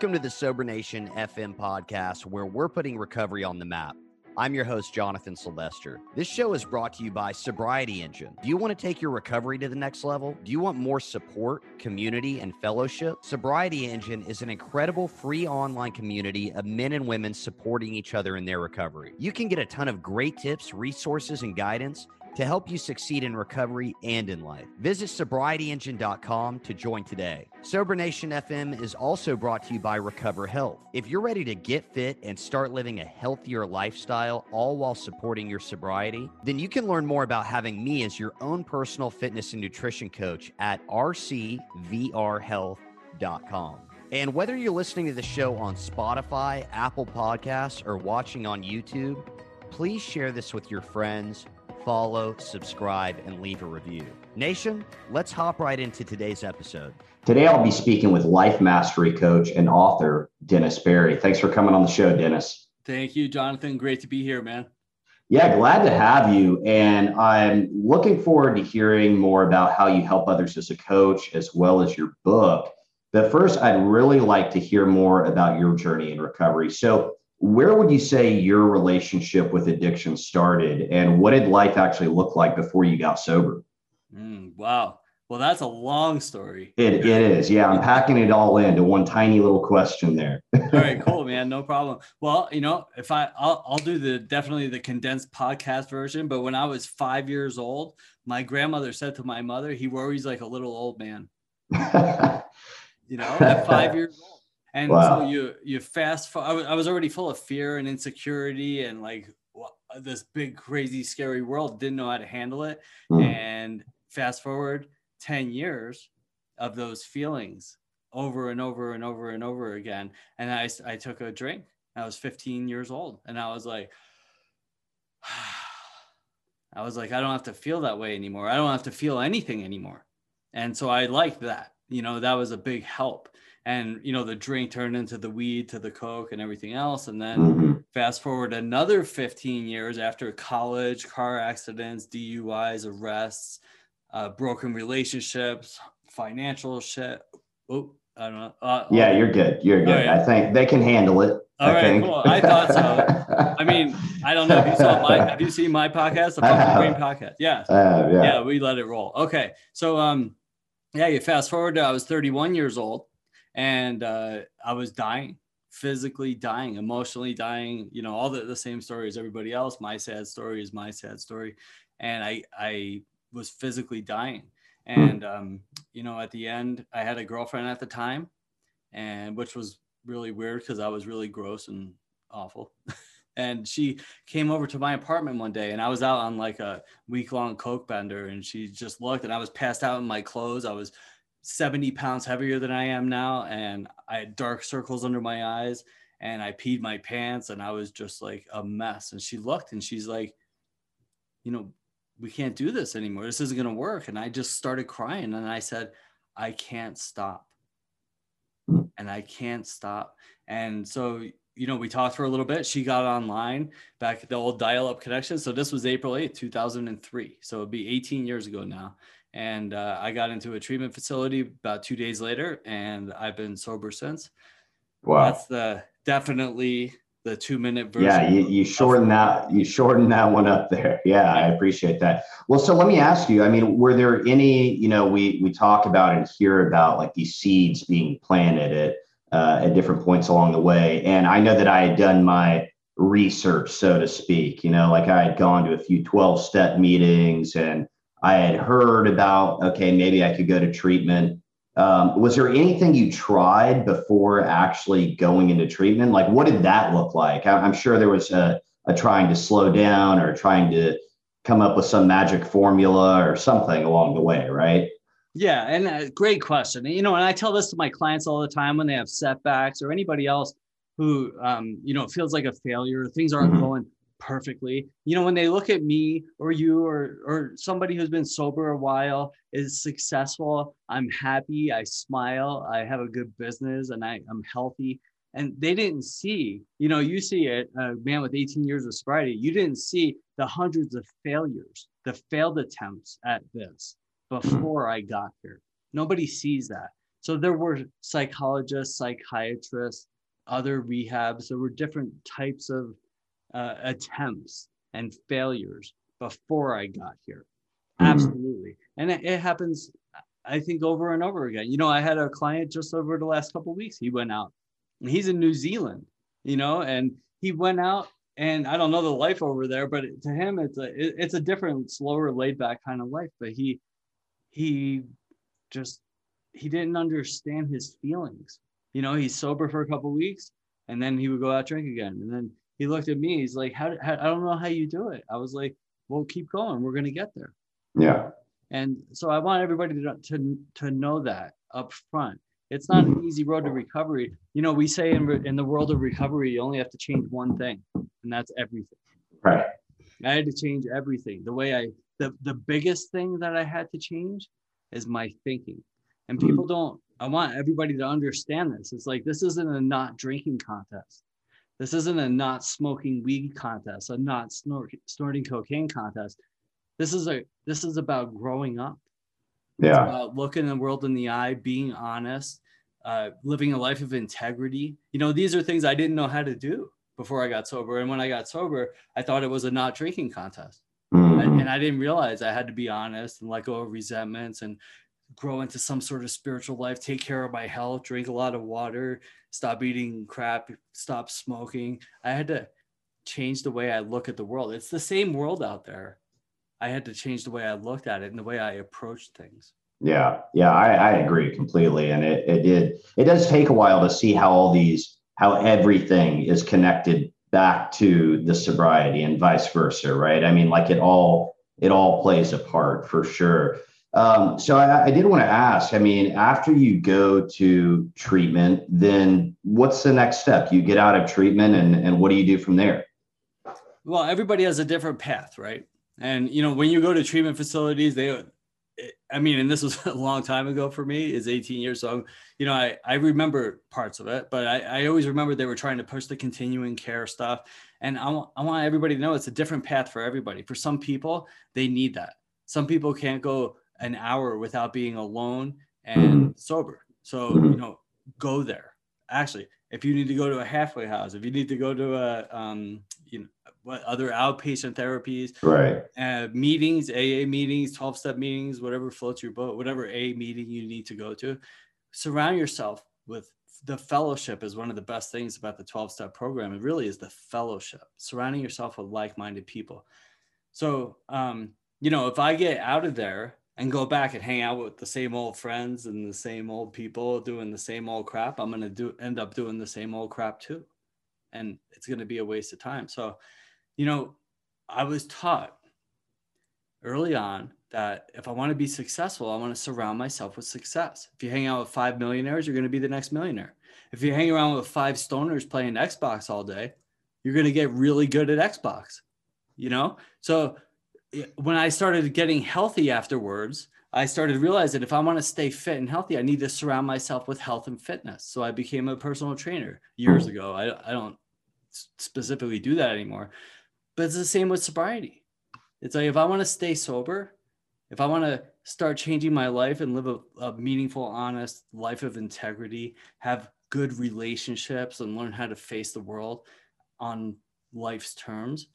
Welcome to the Sober Nation FM podcast, where we're putting recovery on the map. I'm your host, Jonathan Sylvester. This show is brought to you by Sobriety Engine. Do you want to take your recovery to the next level? Do you want more support, community, and fellowship? Sobriety Engine is an incredible free online community of men and women supporting each other in their recovery. You can get a ton of great tips, resources, and guidance to help you succeed in recovery and in life. Visit sobrietyengine.com to join today. Sober Nation FM is also brought to you by Recover Health. If you're ready to get fit and start living a healthier lifestyle, all while supporting your sobriety, then you can learn more about having me as your own personal fitness and nutrition coach at rcvrhealth.com. And whether you're listening to the show on Spotify, Apple Podcasts, or watching on YouTube, please share this with your friends follow, subscribe, and leave a review. Nation, let's hop right into today's episode. Today, I'll be speaking with life mastery coach and author Dennis Berry. Thanks for coming on the show, Dennis. Thank you, Jonathan. Great to be here, man. Yeah, glad to have you. And I'm looking forward to hearing more about how you help others as a coach, as well as your book. But first, I'd really like to hear more about your journey in recovery. So, where would you say your relationship with addiction started and what did life actually look like before you got sober? Mm, wow. Well that's a long story. It, it is. Yeah i'm packing it all into one tiny little question there. All right cool man. No problem. Well you know if i I'll, I'll do the definitely the condensed podcast version but when i was five years old my grandmother said to my mother he worries like a little old man. You know at five years old and wow. so you you fast forward, I was already full of fear and insecurity and like this big crazy scary world didn't know how to handle it. Mm. and fast forward 10 years of those feelings over and over and over and over again. And i i took a drink. I was 15 years old and i was like i was like i don't have to feel that way anymore. I don't have to feel anything anymore. And so i liked that. You know that was a big help and you know the drink turned into the weed to the coke and everything else and then mm-hmm. fast forward another 15 years after college car accidents duis arrests uh, broken relationships financial shit oh i don't know uh, yeah you're good you're good i think they can handle it all I right, think. cool. I thought so. I mean, I don't know if you saw my. Have you seen my podcast, the Public Brain podcast? Yeah. Uh, yeah. Yeah, we let it roll. Okay, so um, yeah, you fast forward. To, I was 31 years old, and uh, I was dying, physically dying, emotionally dying. You know, all the, the same story as everybody else. My sad story is my sad story, and I I was physically dying. And um, you know, at the end, I had a girlfriend at the time, and which was really weird because I was really gross and awful. and she came over to my apartment one day and i was out on like a week long coke bender and she just looked and i was passed out in my clothes i was 70 pounds heavier than I am now. And I had dark circles under my eyes and I peed my pants and I was just like a mess. And she looked and she's like, you know, we can't do this anymore. This isn't going to work. And I just started crying and I said, I can't stop. And I can't stop. And so, you know, we talked for a little bit. She got online back at the old dial up connection. So this was April 8th, 2003. So it'd be 18 years ago now and uh, I got into a treatment facility about two days later, and I've been sober since. Wow, that's the definitely the two minute version. Yeah, you, you shorten that you shorten that one up there. Yeah, I appreciate that. Well, so let me ask you. I mean, were there any? You know, we we talk about and hear about like these seeds being planted at uh, at different points along the way, and I know that I had done my research, so to speak. You know, like I had gone to a few twelve step meetings and I had heard about, okay, maybe I could go to treatment. Um, was there anything you tried before actually going into treatment? Like, what did that look like? I, am sure there was a, a trying to slow down or trying to come up with some magic formula or something along the way, right? Yeah, and a great question. You know, and I tell this to my clients all the time when they have setbacks or anybody else who, um, you know, feels like a failure, things aren't mm-hmm. going perfectly. You know, when they look at me or you or or somebody who's been sober a while is successful, I'm happy, I smile, I have a good business, and I, I'm healthy. And they didn't see, you know, you see it, a man with 18 years of sobriety, you didn't see the hundreds of failures, the failed attempts at this before I got here. Nobody sees that. So there were psychologists, psychiatrists, other rehabs. There were different types of uh, attempts and failures before I got here. Mm-hmm. Absolutely. And it, it, happens, I think, over and over again. You know, I had a client just over the last couple weeks. He went out and he's in New Zealand, you know, and he went out and I don't know the life over there, but to him, it's a, it, it's a different, slower, laid back kind of life. But he, he just, he didn't understand his feelings. You know, he's sober for a couple weeks and then he would go out drink again. And then he looked at me. He's like, how, how I don't know how you do it. I was like, well, keep going. We're going to get there. Yeah. And so I want everybody to, to, to know that up front. It's not an mm-hmm. easy road to recovery. You know, we say in, in the world of recovery, you only have to change one thing, and that's everything. Right. I had to change everything. The way I, the, the biggest thing that I had to change is my thinking. And mm-hmm. people don't, I want everybody to understand this. It's like, this isn't a not drinking contest. This isn't a not smoking weed contest, a not snort, snorting cocaine contest. This is a this is about growing up. Yeah. about looking the world in the eye, being honest, uh, living a life of integrity. You know, these are things I didn't know how to do before I got sober. And when I got sober, I thought it was a not drinking contest. Mm-hmm. And I didn't realize I had to be honest and let go of resentments and grow into some sort of spiritual life, take care of my health, drink a lot of water, stop eating crap, stop smoking. I had to change the way I look at the world. It's the same world out there. I had to change the way I looked at it and the way I approached things. Yeah, yeah, I, I agree completely. And it, it did, it does take a while to see how all these, how everything is connected back to the sobriety and vice versa, right? I mean, like it all, it all plays a part for sure. Um, so I, I did want to ask. I mean, after you go to treatment, then what's the next step? You get out of treatment, and and what do you do from there? Well, everybody has a different path, right? And you know, when you go to treatment facilities, they, I mean, and this was a long time ago for me. Is 18 years, so you know, I I remember parts of it, but I I always remember they were trying to push the continuing care stuff, and I want I want everybody to know it's a different path for everybody. For some people, they need that. Some people can't go an hour without being alone and mm-hmm. sober. So, you know, go there. Actually, if you need to go to a halfway house, if you need to go to a, um, you know, what other outpatient therapies, right? Uh, meetings, AA meetings, 12 step meetings, whatever floats your boat, whatever A meeting you need to go to, surround yourself with the fellowship is one of the best things about the 12 step program. It really is the fellowship, surrounding yourself with like minded people. So, um, you know, if I get out of there and go back and hang out with the same old friends and the same old people doing the same old crap, I'm going to do end up doing the same old crap too. And it's going to be a waste of time. So, you know, I was taught early on that if I want to be successful, I want to surround myself with success. If you hang out with five millionaires, you're going to be the next millionaire. If you hang around with five stoners playing Xbox all day, you're going to get really good at Xbox. You know? So when I started getting healthy afterwards, I started realizing if I want to stay fit and healthy, I need to surround myself with health and fitness. So I became a personal trainer years ago. I, I don't specifically do that anymore, but it's the same with sobriety. It's like if I want to stay sober, if I want to start changing my life and live a, a meaningful, honest life of integrity, have good relationships, and learn how to face the world on life's terms,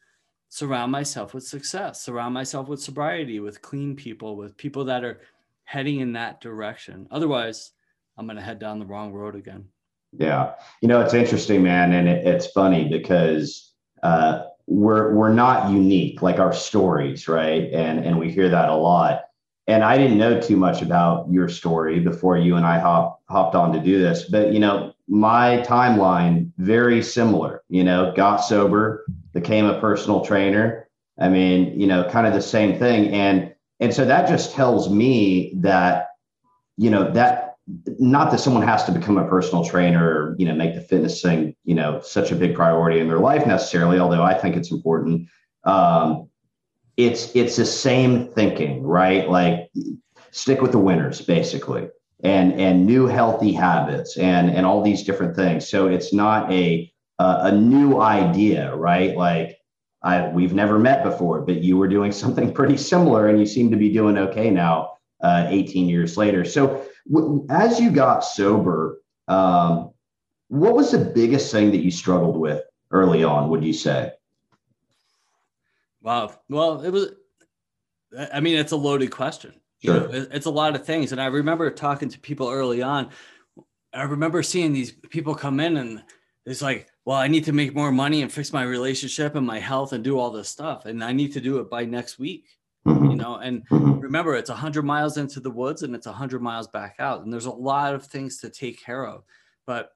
surround myself with success, surround myself with sobriety, with clean people, with people that are heading in that direction. Otherwise, I'm going to head down the wrong road again. Yeah. You know, it's interesting, man. And it, it's funny because uh, we're, we're not unique, like our stories, right? And, and we hear that a lot. And I didn't know too much about your story before you and I hop, hopped on to do this. But, you know, my timeline, very similar, you know, got sober, became a personal trainer. I mean, you know, kind of the same thing. And and so that just tells me that, you know, that not that someone has to become a personal trainer or, you know, make the fitness thing, you know, such a big priority in their life necessarily, although I think it's important. Um, it's it's the same thinking, right? Like stick with the winners, basically, and and new healthy habits and and all these different things. So it's not a uh, a new idea, right? Like I, we've never met before, but you were doing something pretty similar, and you seem to be doing okay now, uh, 18 years later. So As you got sober, um, what was the biggest thing that you struggled with early on? Would you say? Wow. Well, it was. I mean, it's a loaded question. Sure. You know, it's a lot of things, and I remember talking to people early on. I remember seeing these people come in, and it's like, well, I need to make more money and fix my relationship and my health and do all this stuff, and I need to do it by next week. Mm-hmm. You know, and mm-hmm. remember, it's a hundred miles into the woods, and it's a hundred miles back out, and there's a lot of things to take care of. But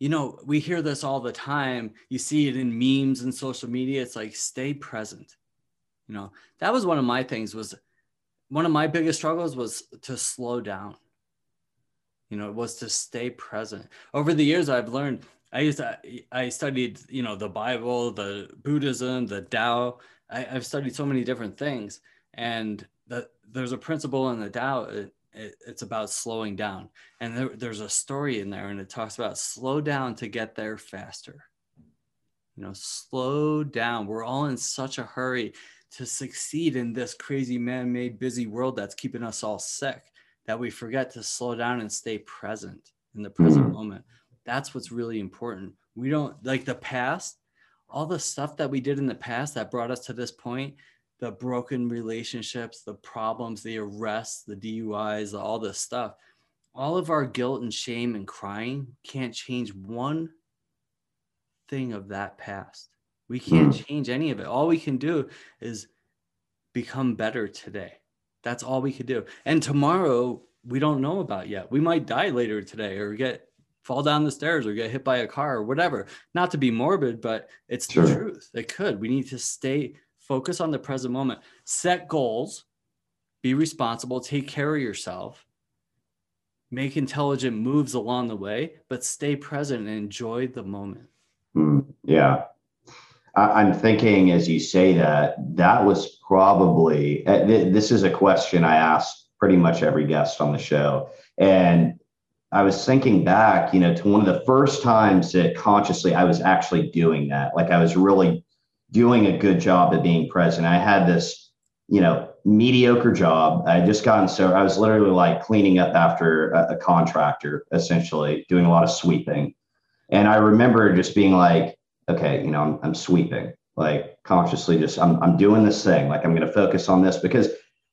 you know, we hear this all the time. You see it in memes and social media. It's like stay present. You know, that was one of my things was one of my biggest struggles was to slow down. You know, it was to stay present. Over the years, I've learned. I used to, I studied, you know, the Bible, the Buddhism, the Tao. I, have studied so many different things, and the, there's a principle in the Tao it, it's about slowing down and there, there's a story in there and it talks about slow down to get there faster you know slow down we're all in such a hurry to succeed in this crazy man-made busy world that's keeping us all sick that we forget to slow down and stay present in the present mm-hmm. moment that's what's really important we don't like the past all the stuff that we did in the past that brought us to this point the broken relationships, the problems, the arrests, the DUIs, all this stuff. All of our guilt and shame and crying can't change one thing of that past. We can't mm. change any of it. All we can do is become better today. That's all we could do. And tomorrow, we don't know about yet. We might die later today or get fall down the stairs or get hit by a car or whatever. Not to be morbid, but it's sure. the truth. It could. We need to stay focused on the present moment, set goals, be responsible, take care of yourself, make intelligent moves along the way, but stay present and enjoy the moment. Mm, yeah. I'm thinking as you say that, that was probably, uh, this is a question I ask pretty much every guest on the show. And I was thinking back, you know, to one of the first times that consciously I was actually doing that. Like I was really doing a good job at being present. I had this, you know, mediocre job. I just gotten so I was literally like cleaning up after a, a contractor, essentially doing a lot of sweeping. And I remember just being like, okay, you know, I'm, I'm sweeping, like consciously just I'm, I'm doing this thing. Like I'm going to focus on this because,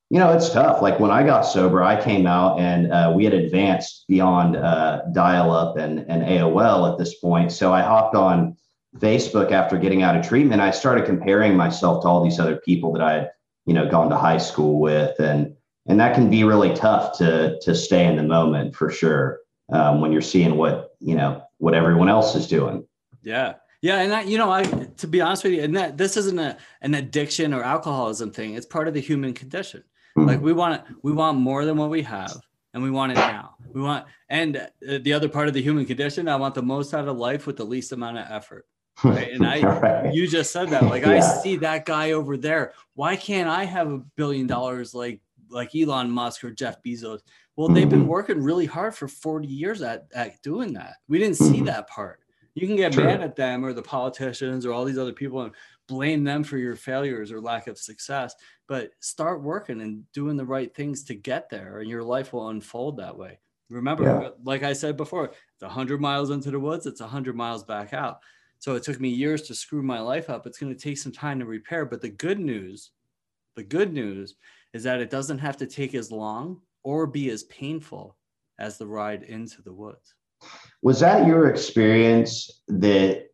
you know, it's tough. Like when I got sober, I came out and uh, we had advanced beyond uh, dial up and, and AOL at this point. So I hopped on Facebook after getting out of treatment, I started comparing myself to all these other people that I had, you know, gone to high school with, and and that can be really tough to to stay in the moment for sure um, when you're seeing what you know what everyone else is doing. Yeah, yeah, and that you know, I to be honest with you, and that this isn't a an addiction or alcoholism thing. It's part of the human condition. Mm-hmm. Like we want it, we want more than what we have, and we want it now. We want, and uh, the other part of the human condition, I want the most out of life with the least amount of effort. Right. And I, you just said that. Like, yeah. I see that guy over there. Why can't I have a billion dollars like like Elon Musk or Jeff Bezos? Well, they've been mm-hmm. working really hard for 40 years at, at doing that. We didn't see mm-hmm. that part. You can get True. mad at them or the politicians or all these other people and blame them for your failures or lack of success, but start working and doing the right things to get there, and your life will unfold that way. Remember, yeah. Uh, like I said before, it's 100 miles into the woods, it's 100 miles back out. So it took me years to screw my life up. It's going to take some time to repair. But the good news, the good news is that it doesn't have to take as long or be as painful as the ride into the woods. Was that your experience that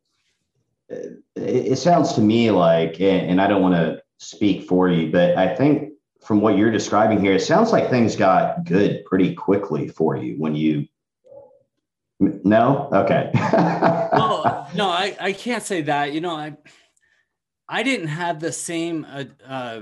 uh, it sounds to me like, and I don't want to speak for you, but I think from what you're describing here, it sounds like things got good pretty quickly for you when you no? Okay. well, no, I, I can't say that. You know, I I didn't have the same uh, uh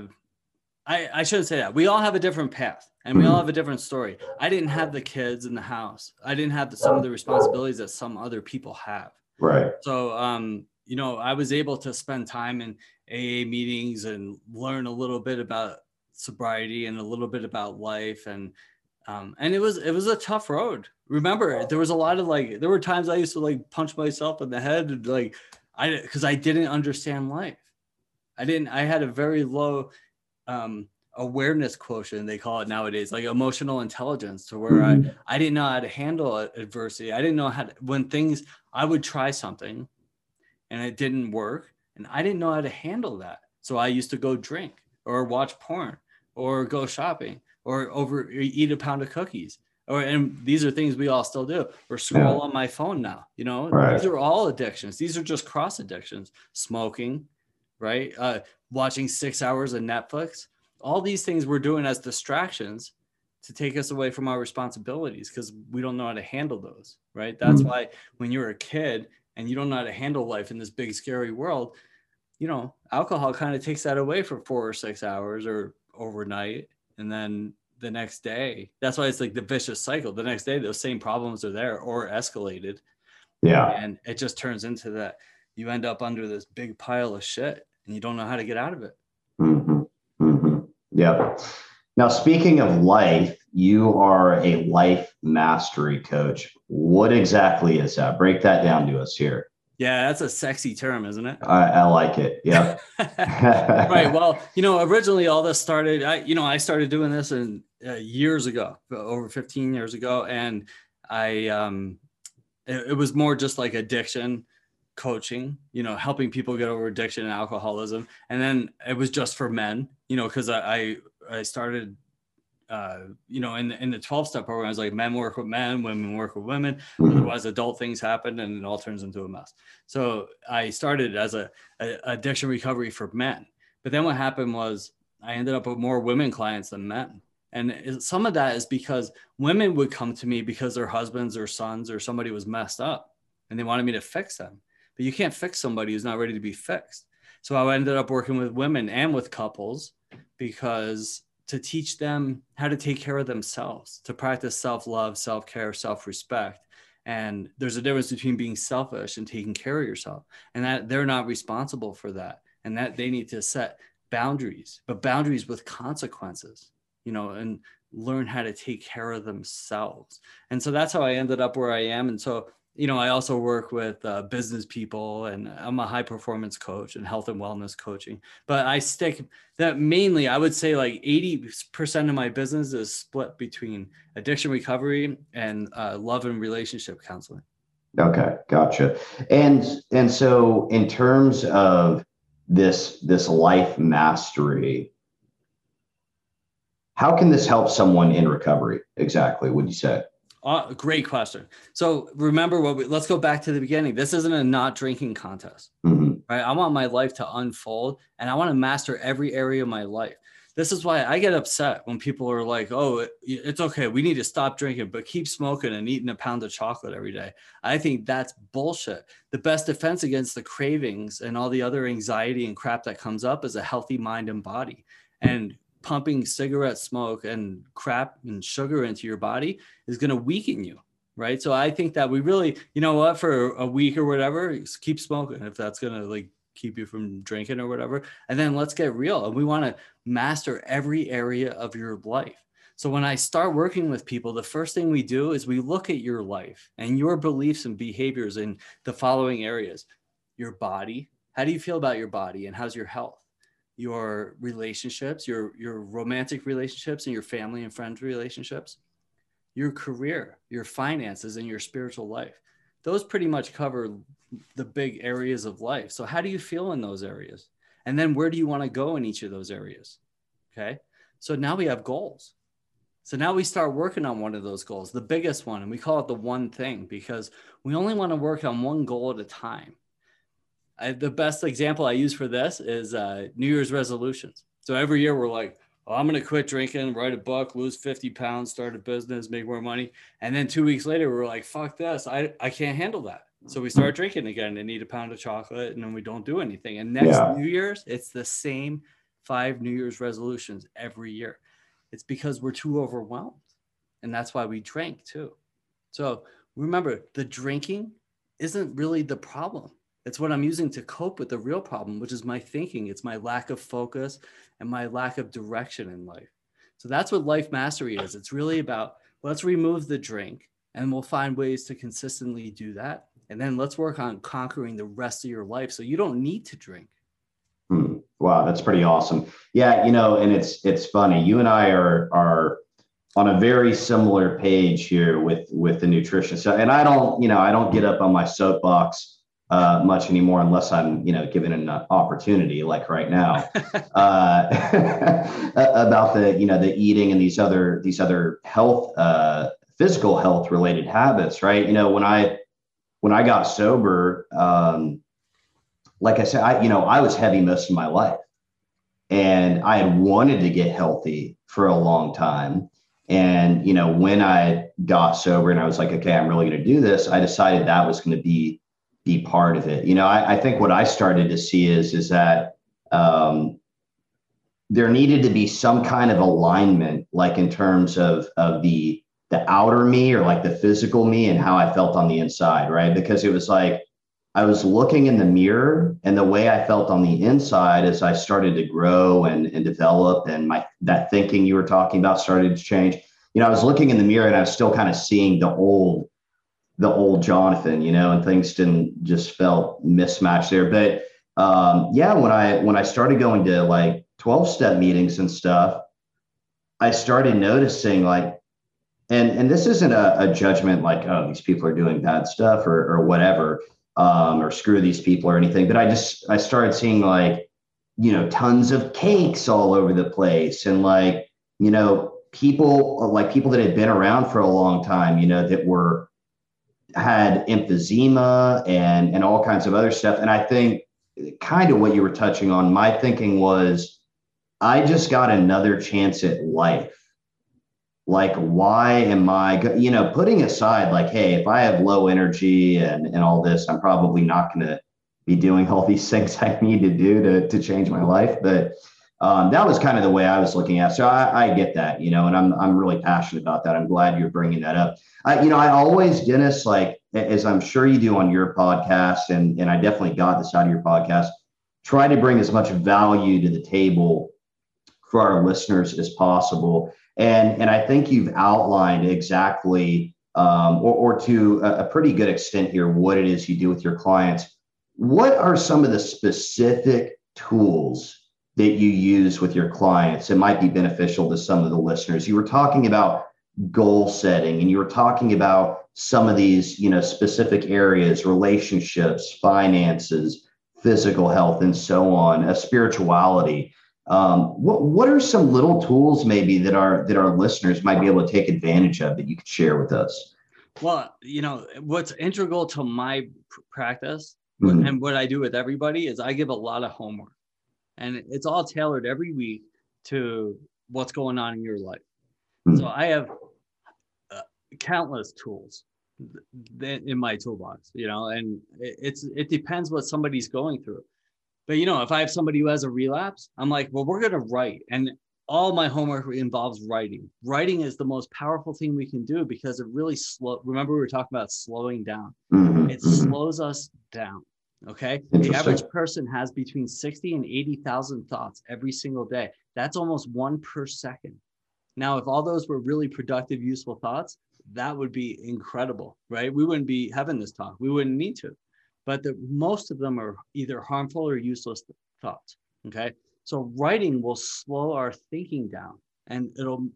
I, I shouldn't say that. We all have a different path and we all have a different story. I didn't have the kids in the house. I didn't have the, some of the responsibilities that some other people have. Right. So um, you know, I was able to spend time in AA meetings and learn a little bit about sobriety and a little bit about life and um, and it was it was a tough road remember there was a lot of like there were times i used to like punch myself in the head and like i because i didn't understand life i didn't i had a very low um awareness quotient they call it nowadays like emotional intelligence to where mm-hmm. I, I didn't know how to handle adversity. I didn't know how to when things i would try something and it didn't work and i didn't know how to handle that. So i used to go drink or watch porn or go shopping or over eat a pound of cookies. Or and these are things we all still do. Or scroll yeah. on my phone now you know? Right. these are all addictions. These are just cross addictions. Smoking right? Uh watching six hours of netflix. All these things we're doing as distractions to take us away from our responsibilities because we don't know how to handle those right? That's mm-hmm. why when you're a kid and you don't know how to handle life in this big scary world you know alcohol kind of takes that away for four or six hours or overnight and then the next day that's why it's like the vicious cycle. The next day those same problems are there or escalated. Yeah. And it just turns into that you end up under this big pile of shit and you don't know how to get out of it mm-hmm. Mm-hmm. Yep. Now, speaking of life, you are a life mastery coach. What exactly is that? Break that down to us here. Yeah, that's a sexy term, isn't it? I, I like it. Yeah. right. Well, you know, originally all this started. I, you know, I started doing this in uh, years ago, over 15 years ago, and I, um, it, it was more just like addiction coaching, you know, helping people get over addiction and alcoholism. And then it was just for men, you know, because I, I, I started uh, you know, in the, in the 12 step program, it's like men work with men, women work with women. Mm-hmm. Otherwise, adult things happen and it all turns into a mess. So I started as a, a, addiction recovery for men. But then what happened was I ended up with more women clients than men. And some of that is because women would come to me because their husbands or sons or somebody was messed up and they wanted me to fix them but you can't fix somebody who's not ready to be fixed. So I ended up working with women and with couples because to teach them how to take care of themselves, to practice self love, self care, self respect. And there's a difference between being selfish and taking care of yourself, and that they're not responsible for that, and that they need to set boundaries, but boundaries with consequences, you know, and learn how to take care of themselves. And so that's how I ended up where I am. And so you know, I also work with uh, business people and I'm a high performance coach and health and wellness coaching. But I stick that mainly, I would say like 80% of my business is split between addiction recovery and uh, love and relationship counseling. Okay, gotcha. And and so in terms of this this life mastery, how can this help someone in recovery exactly, would you say? Uh, great question. So remember what we, let's go back to the beginning. This isn't a not drinking contest, mm-hmm. right? I want my life to unfold and I want to master every area of my life. This is why I get upset when people are like, oh, it, it's okay. We need to stop drinking, but keep smoking and eating a pound of chocolate every day. I think that's bullshit. The best defense against the cravings and all the other anxiety and crap that comes up is a healthy mind and body. And pumping cigarette smoke and crap and sugar into your body is going to weaken you right? So i think that we really you know what for a week or whatever keep smoking if that's going to like keep you from drinking or whatever. And then let's get real and we want to master every area of your life. So when i start working with people the first thing we do is we look at your life and your beliefs and behaviors in the following areas. Your body how do you feel about your body and how's your health your relationships, your your romantic relationships and your family and friends relationships, your career, your finances and your spiritual life. Those pretty much cover the big areas of life. So how do you feel in those areas? And then where do you want to go in each of those areas? Okay? So now we have goals. So now we start working on one of those goals, the biggest one, and we call it the one thing because we only want to work on one goal at a time. I, the best example I use for this is uh, New Year's resolutions. So every year we're like, oh, I'm going to quit drinking, write a book, lose 50 pounds, start a business, make more money. And then two weeks later, we're like, fuck this. I, I can't handle that. So we start drinking again and eat a pound of chocolate and then we don't do anything. And next yeah. New Year's, it's the same five New Year's resolutions every year. It's because we're too overwhelmed. And that's why we drink too. So remember, the drinking isn't really the problem. It's what I'm using to cope with the real problem, which is my thinking. It's my lack of focus and my lack of direction in life. So that's what life mastery is. It's really about let's remove the drink and we'll find ways to consistently do that. And then let's work on conquering the rest of your life so you don't need to drink. Hmm. Wow. That's pretty awesome. Yeah, you know, and it's it's funny. You and I are are on a very similar page here with with the nutrition. So, and I don't, you know, I don't get up on my soapbox uh, much anymore unless I'm, you know, given an opportunity like right now uh, about the, you know, the eating and these other these other health, uh, physical health related habits, right? You know, when I when I got sober, um, like I said, I, you know, I was heavy most of my life, and I had wanted to get healthy for a long time. And you know, when I got sober and I was like, okay, I'm really going to do this, I decided that was going to be be part of it. You know, I, I, think what I started to see is is that um, there needed to be some kind of alignment, like in terms of of the the outer me or like the physical me and how I felt on the inside, right? Because it was like I was looking in the mirror and the way I felt on the inside as I started to grow and, and develop and my that thinking you were talking about started to change. You know, I was looking in the mirror and I was still kind of seeing the old the old Jonathan, you know, and things didn't just felt mismatched there. But um, yeah, when I when I started going to like 12 step meetings and stuff, I started noticing like, and and this isn't a, a judgment like, oh, these people are doing bad stuff or or whatever, um, or screw these people or anything. But I just I started seeing like, you know, tons of cakes all over the place and like, you know, people like people that had been around for a long time, you know, that were had emphysema and and all kinds of other stuff. And I think kind of what you were touching on, my thinking was I just got another chance at life. Like, why am I, you know, putting aside, like, hey, if I have low energy and, and all this, I'm probably not going to be doing all these things I need to do to, to change my life. But um, that was kind of the way I was looking at. It. So I, I, get that, you know, and I'm I'm really passionate about that. I'm glad you're bringing that up. I, you know, I always, Dennis, like as I'm sure you do on your podcast, and and I definitely got this out of your podcast. Try to bring as much value to the table for our listeners as possible, and and I think you've outlined exactly, um, or or to a, a pretty good extent here, what it is you do with your clients. What are some of the specific tools? That you use with your clients it might be beneficial to some of the listeners. You were talking about goal setting and you were talking about some of these you know specific areas relationships finances physical health and so on a spirituality. Um, what what are some little tools maybe that our that our listeners might be able to take advantage of that you could share with us? Well you know what's integral to my practice mm-hmm. and what i do with everybody is i give a lot of homework and it's all tailored every week to what's going on in your life. Mm-hmm. So I have uh, countless tools in my toolbox, you know, and it's it depends what somebody's going through. But you know, if I have somebody who has a relapse, I'm like, well, we're gonna write, and all my homework involves writing. Writing is the most powerful thing we can do because it really slow. Remember, we were talking about slowing down. Mm-hmm. It mm-hmm. slows us down. Okay. The average person has between 60 and 80,000 thoughts every single day. That's almost one per second. Now, if all those were really productive, useful thoughts, that would be incredible, right? We wouldn't be having this talk. We wouldn't need to. But the, most of them are either harmful or useless thoughts. Okay. So writing will slow our thinking down and it'll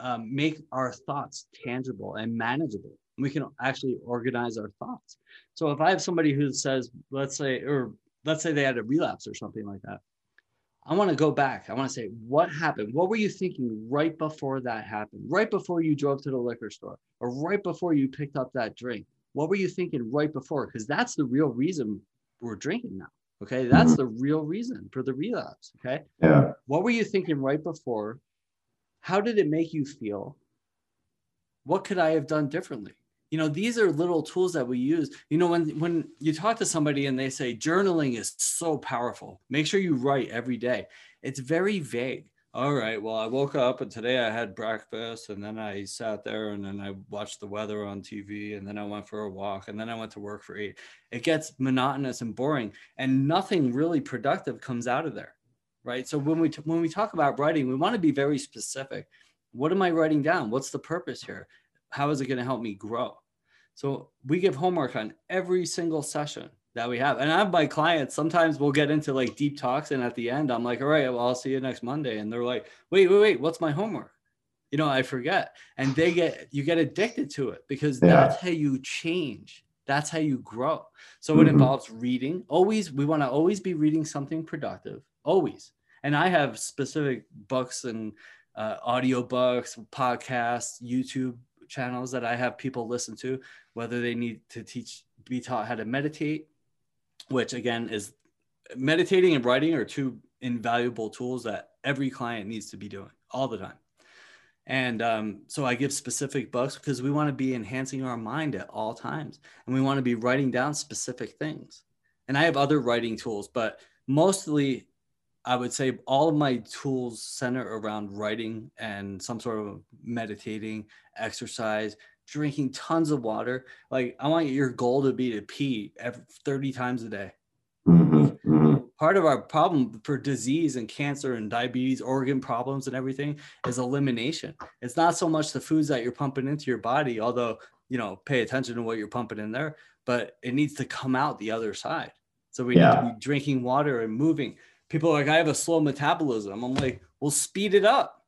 um, make our thoughts tangible and manageable we can actually organize our thoughts. So if I have somebody who says, let's say, or let's say they had a relapse or something like that, I want to go back. I want to say, what happened? What were you thinking right before that happened? Right before you drove to the liquor store or right before you picked up that drink? What were you thinking right before? Because that's the real reason we're drinking now. Okay. That's the real reason for the relapse. Okay. Yeah. What were you thinking right before? How did it make you feel? What could I have done differently? You know these are little tools that we use. You know when when you talk to somebody and they say journaling is so powerful. Make sure you write every day. It's very vague. All right well i woke up and today i had breakfast and then i sat there and then i watched the weather on tv and then i went for a walk and then i went to work for eight. It gets monotonous and boring and nothing really productive comes out of there right? So when we t- when we talk about writing we want to be very specific. What am i writing down? What's the purpose here how is it going to help me grow? So we give homework on every single session that we have. And I have my clients, sometimes we'll get into like deep talks. And at the end, I'm like, all right, well, I'll see you next Monday. And they're like, wait, wait, wait, what's my homework? You know, I forget. And they get, you get addicted to it because yeah. that's how you change. That's how you grow. So mm-hmm. it involves reading. Always, we want to always be reading something productive, always. And I have specific books and uh, audio books, podcasts, YouTube channels that I have people listen to, whether they need to teach, be taught how to meditate, which again is meditating and writing are two invaluable tools that every client needs to be doing all the time. And um, so I give specific books because we want to be enhancing our mind at all times and we want to be writing down specific things. And I have other writing tools, but mostly I would say all of my tools center around writing and some sort of meditating, exercise, drinking tons of water. Like I want your goal to be to pee every 30 times a day. Mm-hmm, mm-hmm. Part of our problem for disease and cancer and diabetes, organ problems and everything is elimination. It's not so much the foods that you're pumping into your body, although, you know, pay attention to what you're pumping in there, but it needs to come out the other side. So we yeah. need to be drinking water and moving. People are like, I have a slow metabolism. I'm like, well, speed it up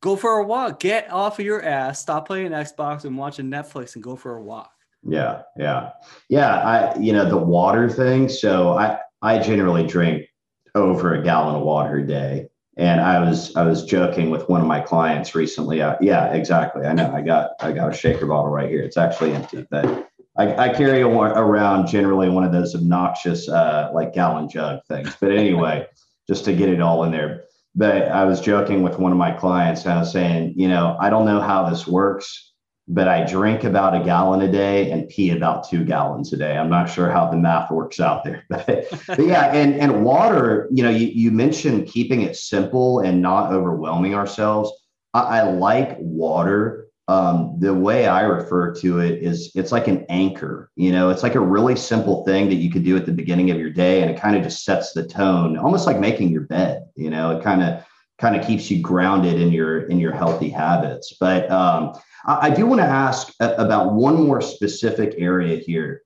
go for a walk. Get off of your ass. Stop playing Xbox and watching Netflix and go for a walk. Yeah, yeah, yeah. I, you know, the water thing. So I, I generally drink over a gallon of water a day. And I was, I was joking with one of my clients recently. Uh, yeah, exactly. I know. I got, I got a shaker bottle right here. It's actually empty, but I, I carry a, around generally one of those obnoxious, uh, like gallon jug things. But anyway, just to get it all in there but I was joking with one of my clients. I was saying, you know, I don't know how this works, but I drink about a gallon a day and pee about two gallons a day. I'm not sure how the math works out there, but, but yeah. And, and water, you know, you, you mentioned keeping it simple and not overwhelming ourselves. I, I like water um, the way I refer to it is it's like an anchor. You know, it's like a really simple thing that you could do at the beginning of your day, and it kind of just sets the tone, almost like making your bed. You know, it kind of kind of keeps you grounded in your in your healthy habits. But um, I, I do want to ask about one more specific area here,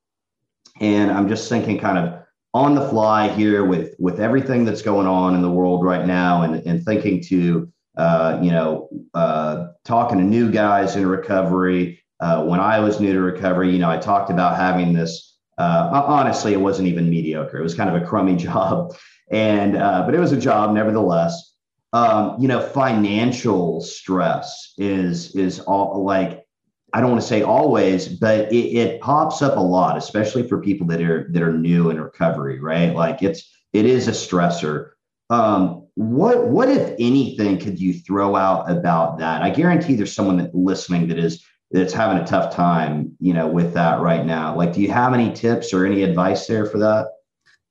and I'm just thinking kind of on the fly here with with everything that's going on in the world right now, and and thinking to uh, you know, uh, talking to new guys in recovery. Uh, when I was new to recovery, you know, I talked about having this. Uh, honestly, it wasn't even mediocre. It was kind of a crummy job, and uh, but it was a job nevertheless. Um, you know, financial stress is is all like I don't want to say always, but it, it pops up a lot, especially for people that are that are new in recovery, right? Like it's it is a stressor. Um, what what if anything could you throw out about that? I guarantee there's someone that listening that is that's having a tough time, you know, with that right now. Like, do you have any tips or any advice there for that?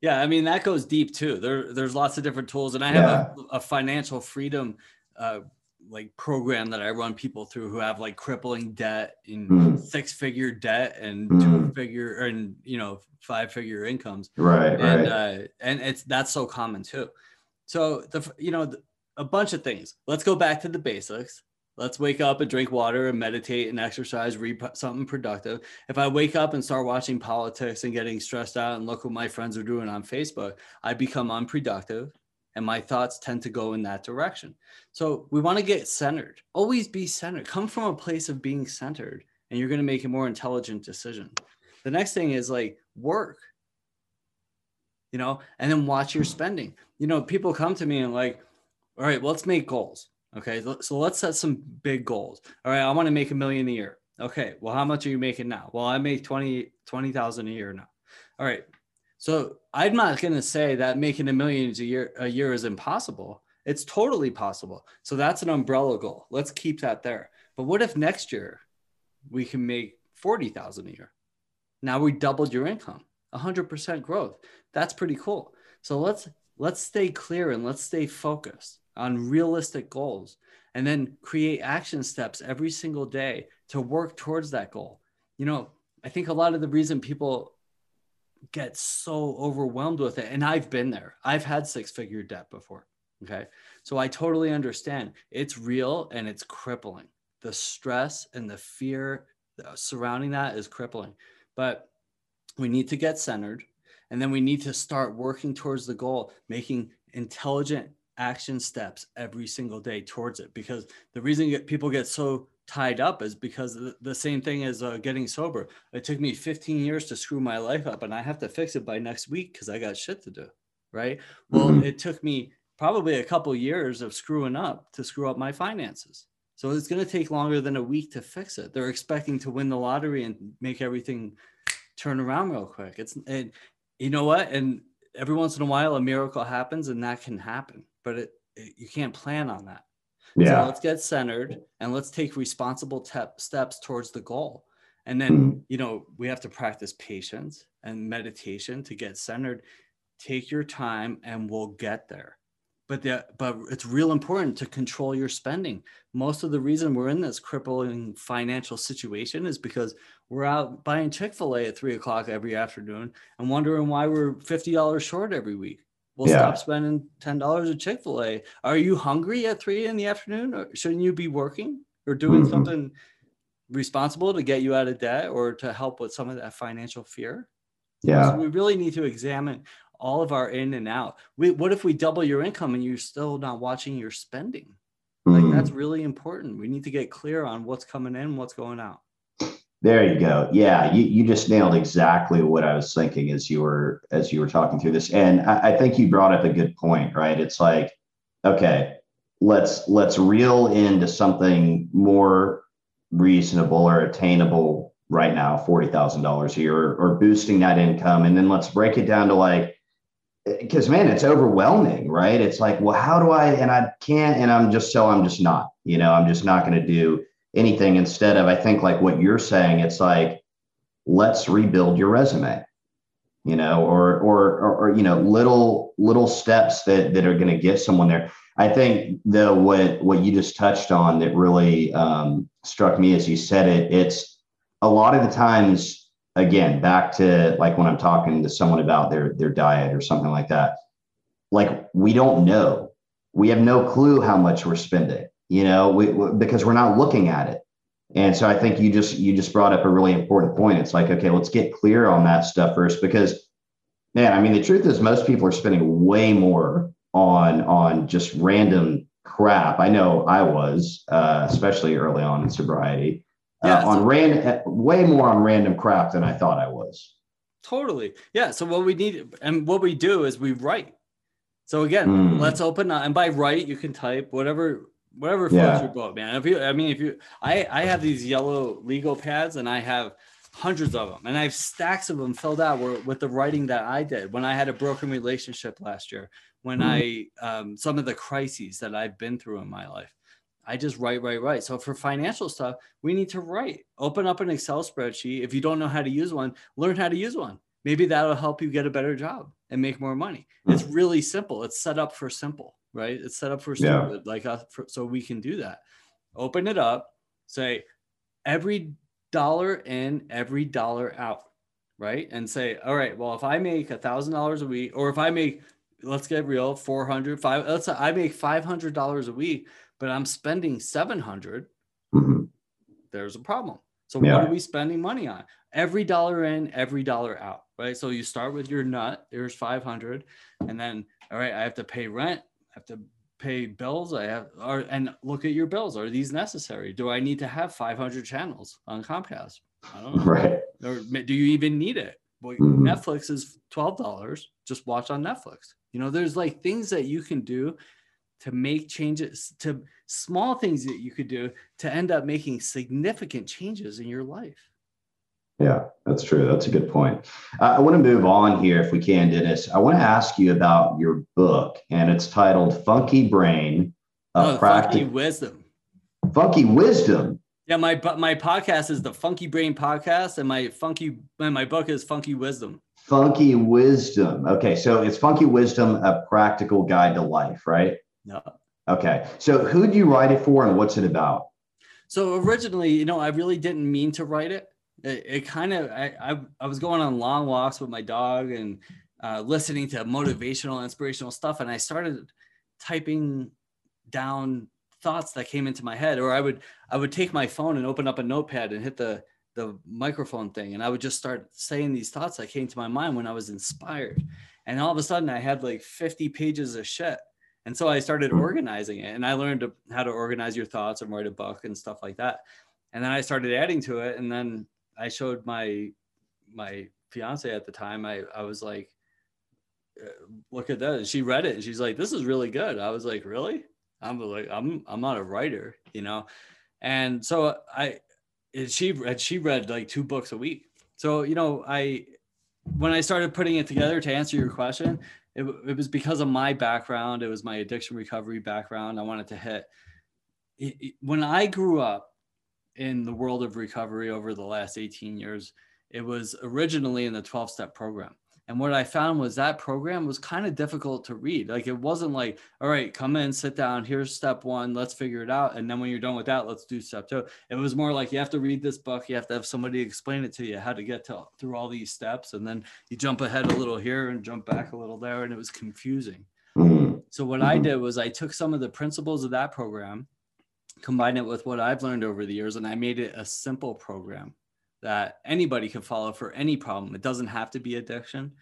Yeah, I mean that goes deep too. There, there's lots of different tools, and I have yeah. a, a, financial freedom uh, like program that I run people through who have like crippling debt in mm. six figure debt and mm. two figure and you know five figure incomes. Right, and, right. Uh, and it's that's so common too. So the you know a bunch of things. Let's go back to the basics. Let's wake up and drink water and meditate and exercise, read something productive. If I wake up and start watching politics and getting stressed out and look what my friends are doing on Facebook, I become unproductive and my thoughts tend to go in that direction. So we want to get centered. Always be centered. Come from a place of being centered and you're going to make a more intelligent decision. The next thing is like work you know, and then watch your spending. You know, people come to me and like, all right, let's make goals. Okay. So let's set some big goals. All right. I want to make a million a year. Okay. Well, how much are you making now? Well, I make 20, 20,000 a year now. All right. So I'm not going to say that making a million a year, a year is impossible. It's totally possible. So that's an umbrella goal. Let's keep that there. But what if next year we can make 40,000 a year? Now we doubled your income, 100% growth that's pretty cool. So let's let's stay clear and let's stay focused on realistic goals and then create action steps every single day to work towards that goal. You know, I think a lot of the reason people get so overwhelmed with it and I've been there. I've had six-figure debt before, okay? So I totally understand. It's real and it's crippling. The stress and the fear surrounding that is crippling. But we need to get centered And then we need to start working towards the goal, making intelligent action steps every single day towards it. Because the reason people get so tied up is because the same thing as uh, getting sober. It took me 15 years to screw my life up, and I have to fix it by next week because I got shit to do. Right. Well, mm-hmm. it took me probably a couple years of screwing up to screw up my finances. So it's going to take longer than a week to fix it. They're expecting to win the lottery and make everything turn around real quick. It's and you know what? And every once in a while, a miracle happens, and that can happen. But it, it you can't plan on that. Yeah. So let's get centered and let's take responsible te- steps towards the goal. And then, mm-hmm. you know, we have to practice patience and meditation to get centered. Take your time and we'll get there. But the, but it's real important to control your spending. Most of the reason we're in this crippling financial situation is because we're out buying Chick-fil-A at three o'clock every afternoon and wondering why we're $50 short every week. We'll yeah. stop spending ten dollars at Chick Fil A. Are you hungry at three in the afternoon? Or shouldn't you be working or doing mm-hmm. something responsible to get you out of debt or to help with some of that financial fear? Yeah, so we really need to examine all of our in and out. We, what if we double your income and you're still not watching your spending? Like mm-hmm. that's really important. We need to get clear on what's coming in, what's going out. There you go. Yeah, you, you just nailed exactly what I was thinking as you were as you were talking through this. And I, I think you brought up a good point, right? It's like, okay, let's let's reel into something more reasonable or attainable right now, forty thousand dollars a year, or, or boosting that income, and then let's break it down to like because man it's overwhelming right? It's like well how do i and i can't and i'm just so i'm just not you know i'm just not going to do anything. Instead of i think like what you're saying it's like let's rebuild your resume you know or or or, or you know little little steps that that are going to get someone there. I think the what what you just touched on that really um, struck me as you said it it's a lot of the times again back to like when i'm talking to someone about their their diet or something like that like we don't know we have no clue how much we're spending you know, we, we, because we're not looking at it. And so I think you just you just brought up a really important point. It's like, okay, let's get clear on that stuff first because man, I mean the truth is most people are spending way more on on just random crap. I know I was, uh, especially early on in sobriety, uh, yeah, on random way more on random crap than I thought I was. Totally. Yeah. So what we need and what we do is we write. So again, mm. let's open and by write you can type whatever whatever floats yeah. your boat, man. If you, I mean, if you, I, I have these yellow legal pads and I have hundreds of them and I have stacks of them filled out where, with the writing that I did when I had a broken relationship last year, when mm-hmm. I, um, some of the crises that I've been through in my life. I just write, write, write. So for financial stuff, we need to write. Open up an Excel spreadsheet. If you don't know how to use one, learn how to use one. Maybe that'll help you get a better job and make more money. Mm-hmm. It's really simple. It's set up for simple right? It's set up for stupid, yeah. like us, for, so we can do that. Open it up, say every dollar in, every dollar out, right? And say, all right, well, if I make a thousand dollars a week, or if I make, let's get real, 400, five, let's say I make $500 a week, but I'm spending 700, mm-hmm. there's a problem. So yeah. what are we spending money on? Every dollar in, every dollar out, right? So you start with your nut, there's 500, and then, all right, I have to pay rent, I have to pay bills i have or and look at your bills are these necessary do i need to have 500 channels on comcast i don't know right or do you even need it well, mm-hmm. netflix is $12 just watch on netflix you know there's like things that you can do to make changes to small things that you could do to end up making significant changes in your life yeah, that's true. That's a good point. Uh, I want to move on here if we can, Dennis. I want to ask you about your book, and it's titled Funky Brain oh, Funky Wisdom. Funky Wisdom. Yeah, my my podcast is the Funky Brain podcast, and my funky and my book is Funky Wisdom. Funky Wisdom. Okay, so it's Funky Wisdom, a practical guide to life, right? Yeah. Okay, so who do you write it for, and what's it about? So originally, you know, I really didn't mean to write it it, it kind of I, I, I was going on long walks with my dog and uh, listening to motivational inspirational stuff and i started typing down thoughts that came into my head or i would i would take my phone and open up a notepad and hit the the microphone thing and I would just start saying these thoughts that came to my mind when I was inspired. And all of a sudden I had like 50 pages of shit. And so I started hmm. organizing it and I learned how to organize your thoughts and write a book and stuff like that. And then I started adding to it. And then I showed my, my fiance at the time, I, I was like, uh, look at that. And she read it and she's like, this is really good. I was like, really? I'm like, I'm, I'm not a writer, you know? And so I, she read, she read like two books a week. So, you know, I, when I started putting it together to answer your question, it, it was because of my background. It was my addiction recovery background. I wanted to hit. It, it, when I grew up in the world of recovery over the last 18 years, it was originally in the 12 step program. And what I found was that program was kind of difficult to read. Like it wasn't like, all right, come in, sit down, here's step one, let's figure it out. And then when you're done with that, let's do step two. It was more like you have to read this book, you have to have somebody explain it to you how to get to through all these steps. And then you jump ahead a little here and jump back a little there. And it was confusing. Mm-hmm. So what I did was I took some of the principles of that program, combined it with what I've learned over the years, and I made it a simple program that anybody can follow for any problem. It doesn't have to be addiction,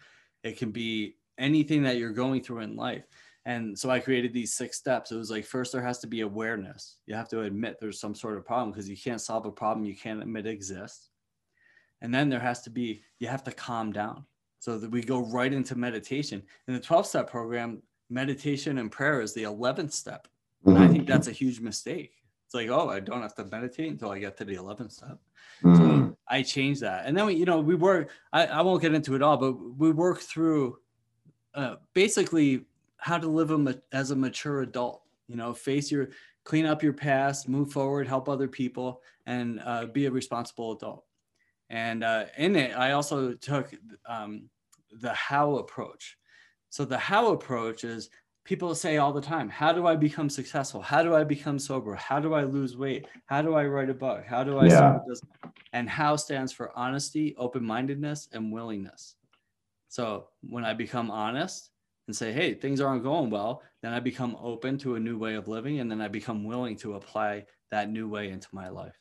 it can be anything that you're going through in life. And so I created these six steps. It was like, first, there has to be awareness. You have to admit there's some sort of problem because you can't solve a problem you can't admit exists. And then there has to be, you have to calm down. So that we go right into meditation. In the 12 step program, meditation and prayer is the 11th step. And I think that's a huge mistake. It's like, oh, I don't have to meditate until I get to the 11th step. So hmm. I changed that. And then we, you know, we work, I, I won't get into it all, but we work through uh, basically how to live a, as a mature adult, you know, face your, clean up your past, move forward, help other people, and uh, be a responsible adult. And uh, in it, I also took um, the how approach. So the how approach is people say all the time how do i become successful? How do i become sober? How do i lose weight? How do i write a book? How do i yeah. and how stands for honesty open-mindedness and willingness. So when i become honest and say hey things aren't going well then i become open to a new way of living and then i become willing to apply that new way into my life.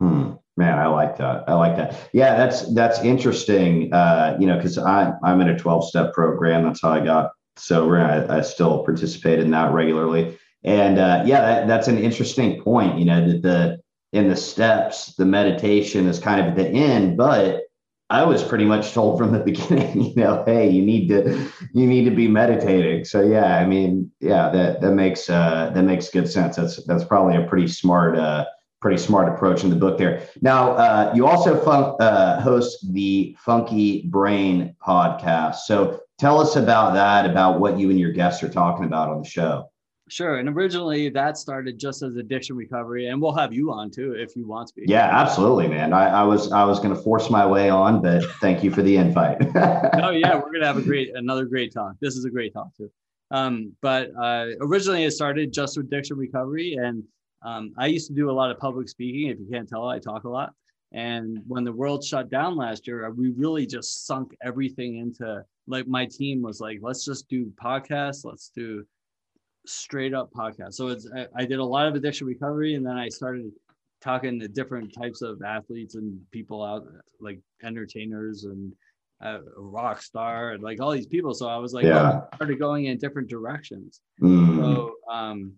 Hmm. man i like that. I like that. Yeah that's that's interesting uh, you know because i i'm in a 12 step program. That's how i got so I, I still participate in that regularly. And uh, yeah, that, that's an interesting point. You know that the in the steps, the meditation is kind of at the end, but I was pretty much told from the beginning, you know, hey, you need to you need to be meditating. So yeah, I mean, yeah, that that makes uh, that makes good sense. That's that's probably a pretty smart uh, pretty smart approach in the book there. Now, uh, you also fun- uh, host the Funky Brain podcast. So tell us about that, about what you and your guests are talking about on the show. Sure. And originally that started just as addiction recovery, and we'll have you on too if you want to be. Yeah, absolutely, man. I, I was I was going to force my way on, but thank you for the invite. oh yeah, we're gonna have a great another great talk. This is a great talk too. Um, but uh, originally it started just with addiction recovery, and um, I used to do a lot of public speaking. If you can't tell, I talk a lot. And when the world shut down last year, we really just sunk everything into like my team was like, let's just do podcasts. Let's do straight up podcasts. So it's I, I did a lot of addiction recovery, and then I started talking to different types of athletes and people out like entertainers and uh, a rock star and like all these people. So I was like, yeah. oh, started going in different directions. Mm. So um,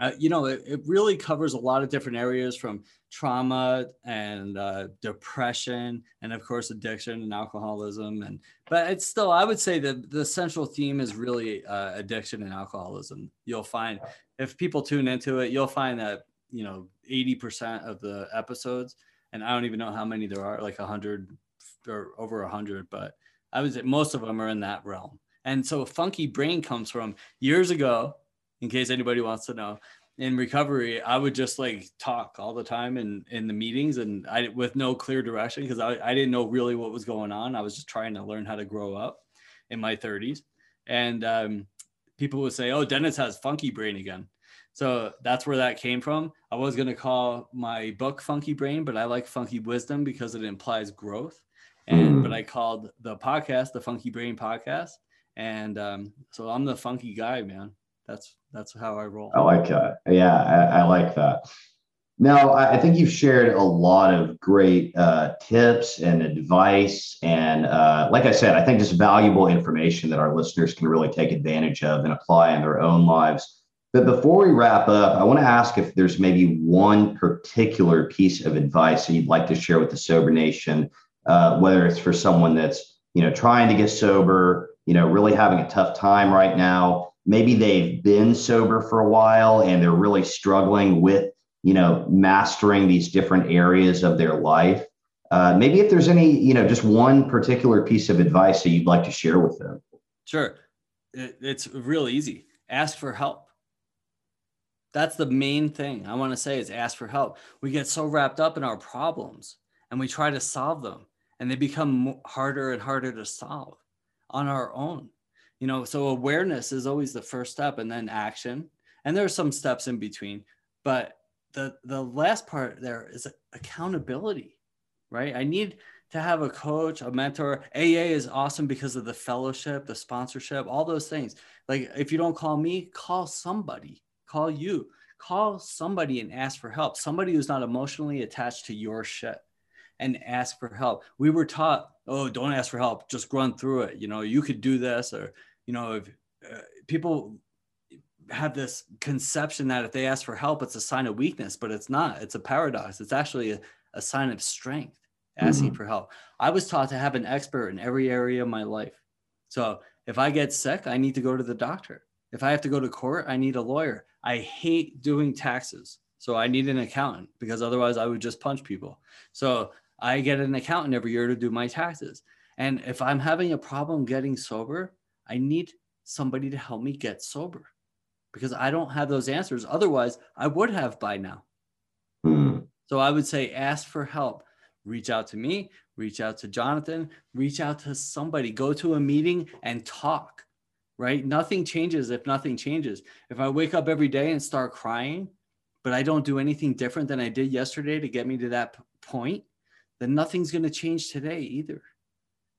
uh, you know, it, it, really covers a lot of different areas from trauma and uh, depression, and of course, addiction and alcoholism. And but it's still, I would say that the central theme is really uh, addiction and alcoholism. You'll find if people tune into it, you'll find that you know, eighty percent of the episodes, and I don't even know how many there are, like hundred or over hundred, but I would say most of them are in that realm. And so, funky brain comes from years ago in case anybody wants to know. In recovery i would just like talk all the time in in the meetings and i with no clear direction because I, I didn't know really what was going on. I was just trying to learn how to grow up in my 30s and um, people would say oh dennis has funky brain again. So that's where that came from. I was going to call my book funky brain but i like funky wisdom because it implies growth. And mm. but i called the podcast the funky brain podcast. And um, so i'm the funky guy man that's that's how I roll. I like that. Yeah, I, I like that. No, I think you've shared a lot of great uh, tips and advice. And uh, like I said, I think just valuable information that our listeners can really take advantage of and apply in their own lives. But before we wrap up, I want to ask if there's maybe one particular piece of advice that you'd like to share with the Sober Nation, uh, whether it's for someone that's you know trying to get sober, you know, really having a tough time right now. Maybe they've been sober for a while and they're really struggling with you know, mastering these different areas of their life. Uh, maybe if there's any, you know, just one particular piece of advice that you'd like to share with them. Sure. It's real easy. Ask for help. That's the main thing I want to say is ask for help. We get so wrapped up in our problems and we try to solve them and they become harder and harder to solve on our own. You know, so awareness is always the first step and then action. And there are some steps in between, but the the last part there is accountability right? I need to have a coach a mentor. Aa is awesome because of the fellowship the sponsorship all those things. Like if you don't call me call somebody. Call you. Call somebody and ask for help. Somebody who's not emotionally attached to your shit and ask for help. We were taught oh don't ask for help. Just run through it. You know you could do this or you know if uh, people have this conception that if they ask for help, it's a sign of weakness, but it's not. It's a paradox. It's actually a, a sign of strength, asking mm-hmm. for help. I was taught to have an expert in every area of my life. So if I get sick, I need to go to the doctor. If I have to go to court, I need a lawyer. I hate doing taxes. So I need an accountant because otherwise I would just punch people. So I get an accountant every year to do my taxes. And if I'm having a problem getting sober, I need somebody to help me get sober because I don't have those answers. Otherwise, I would have by now. Mm. So I would say ask for help. Reach out to me, reach out to Jonathan, reach out to somebody, go to a meeting and talk, right? Nothing changes if nothing changes. If I wake up every day and start crying, but I don't do anything different than I did yesterday to get me to that point, then nothing's going to change today either.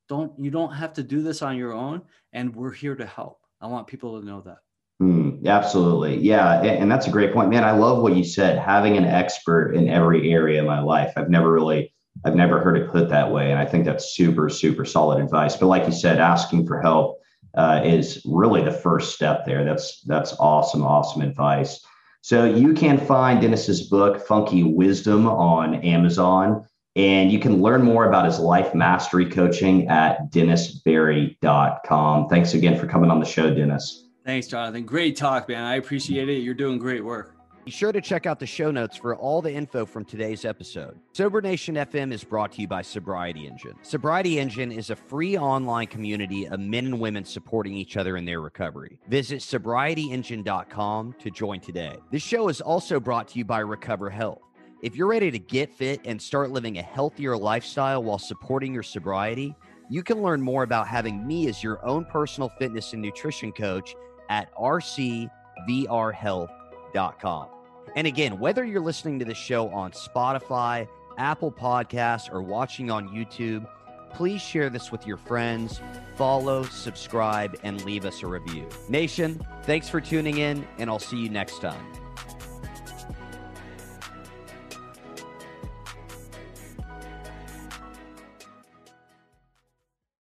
Don't you don't have to do this on your own and we're here to help. I want people to know that. Mm, absolutely. Yeah. And, that's a great point, man. I love what you said, having an expert in every area of my life. I've never really, I've never heard it put that way. And I think that's super, super solid advice. But like you said, asking for help uh, is really the first step there. That's, that's awesome, awesome advice. So you can find Dennis's book, Funky Wisdom, on Amazon. And you can learn more about his life mastery coaching at dennisberry.com. Thanks again for coming on the show, Dennis. Thanks, Jonathan. Great talk, man. I appreciate it. You're doing great work. Be sure to check out the show notes for all the info from today's episode. Sober Nation FM is brought to you by Sobriety Engine. Sobriety Engine is a free online community of men and women supporting each other in their recovery. Visit sobrietyengine.com to join today. This show is also brought to you by Recover Health. If you're ready to get fit and start living a healthier lifestyle while supporting your sobriety, you can learn more about having me as your own personal fitness and nutrition coach at rcvrhealth.com. And again, whether you're listening to the show on Spotify, Apple Podcasts, or watching on YouTube, please share this with your friends, follow, subscribe, and leave us a review. Nation, thanks for tuning in, and I'll see you next time.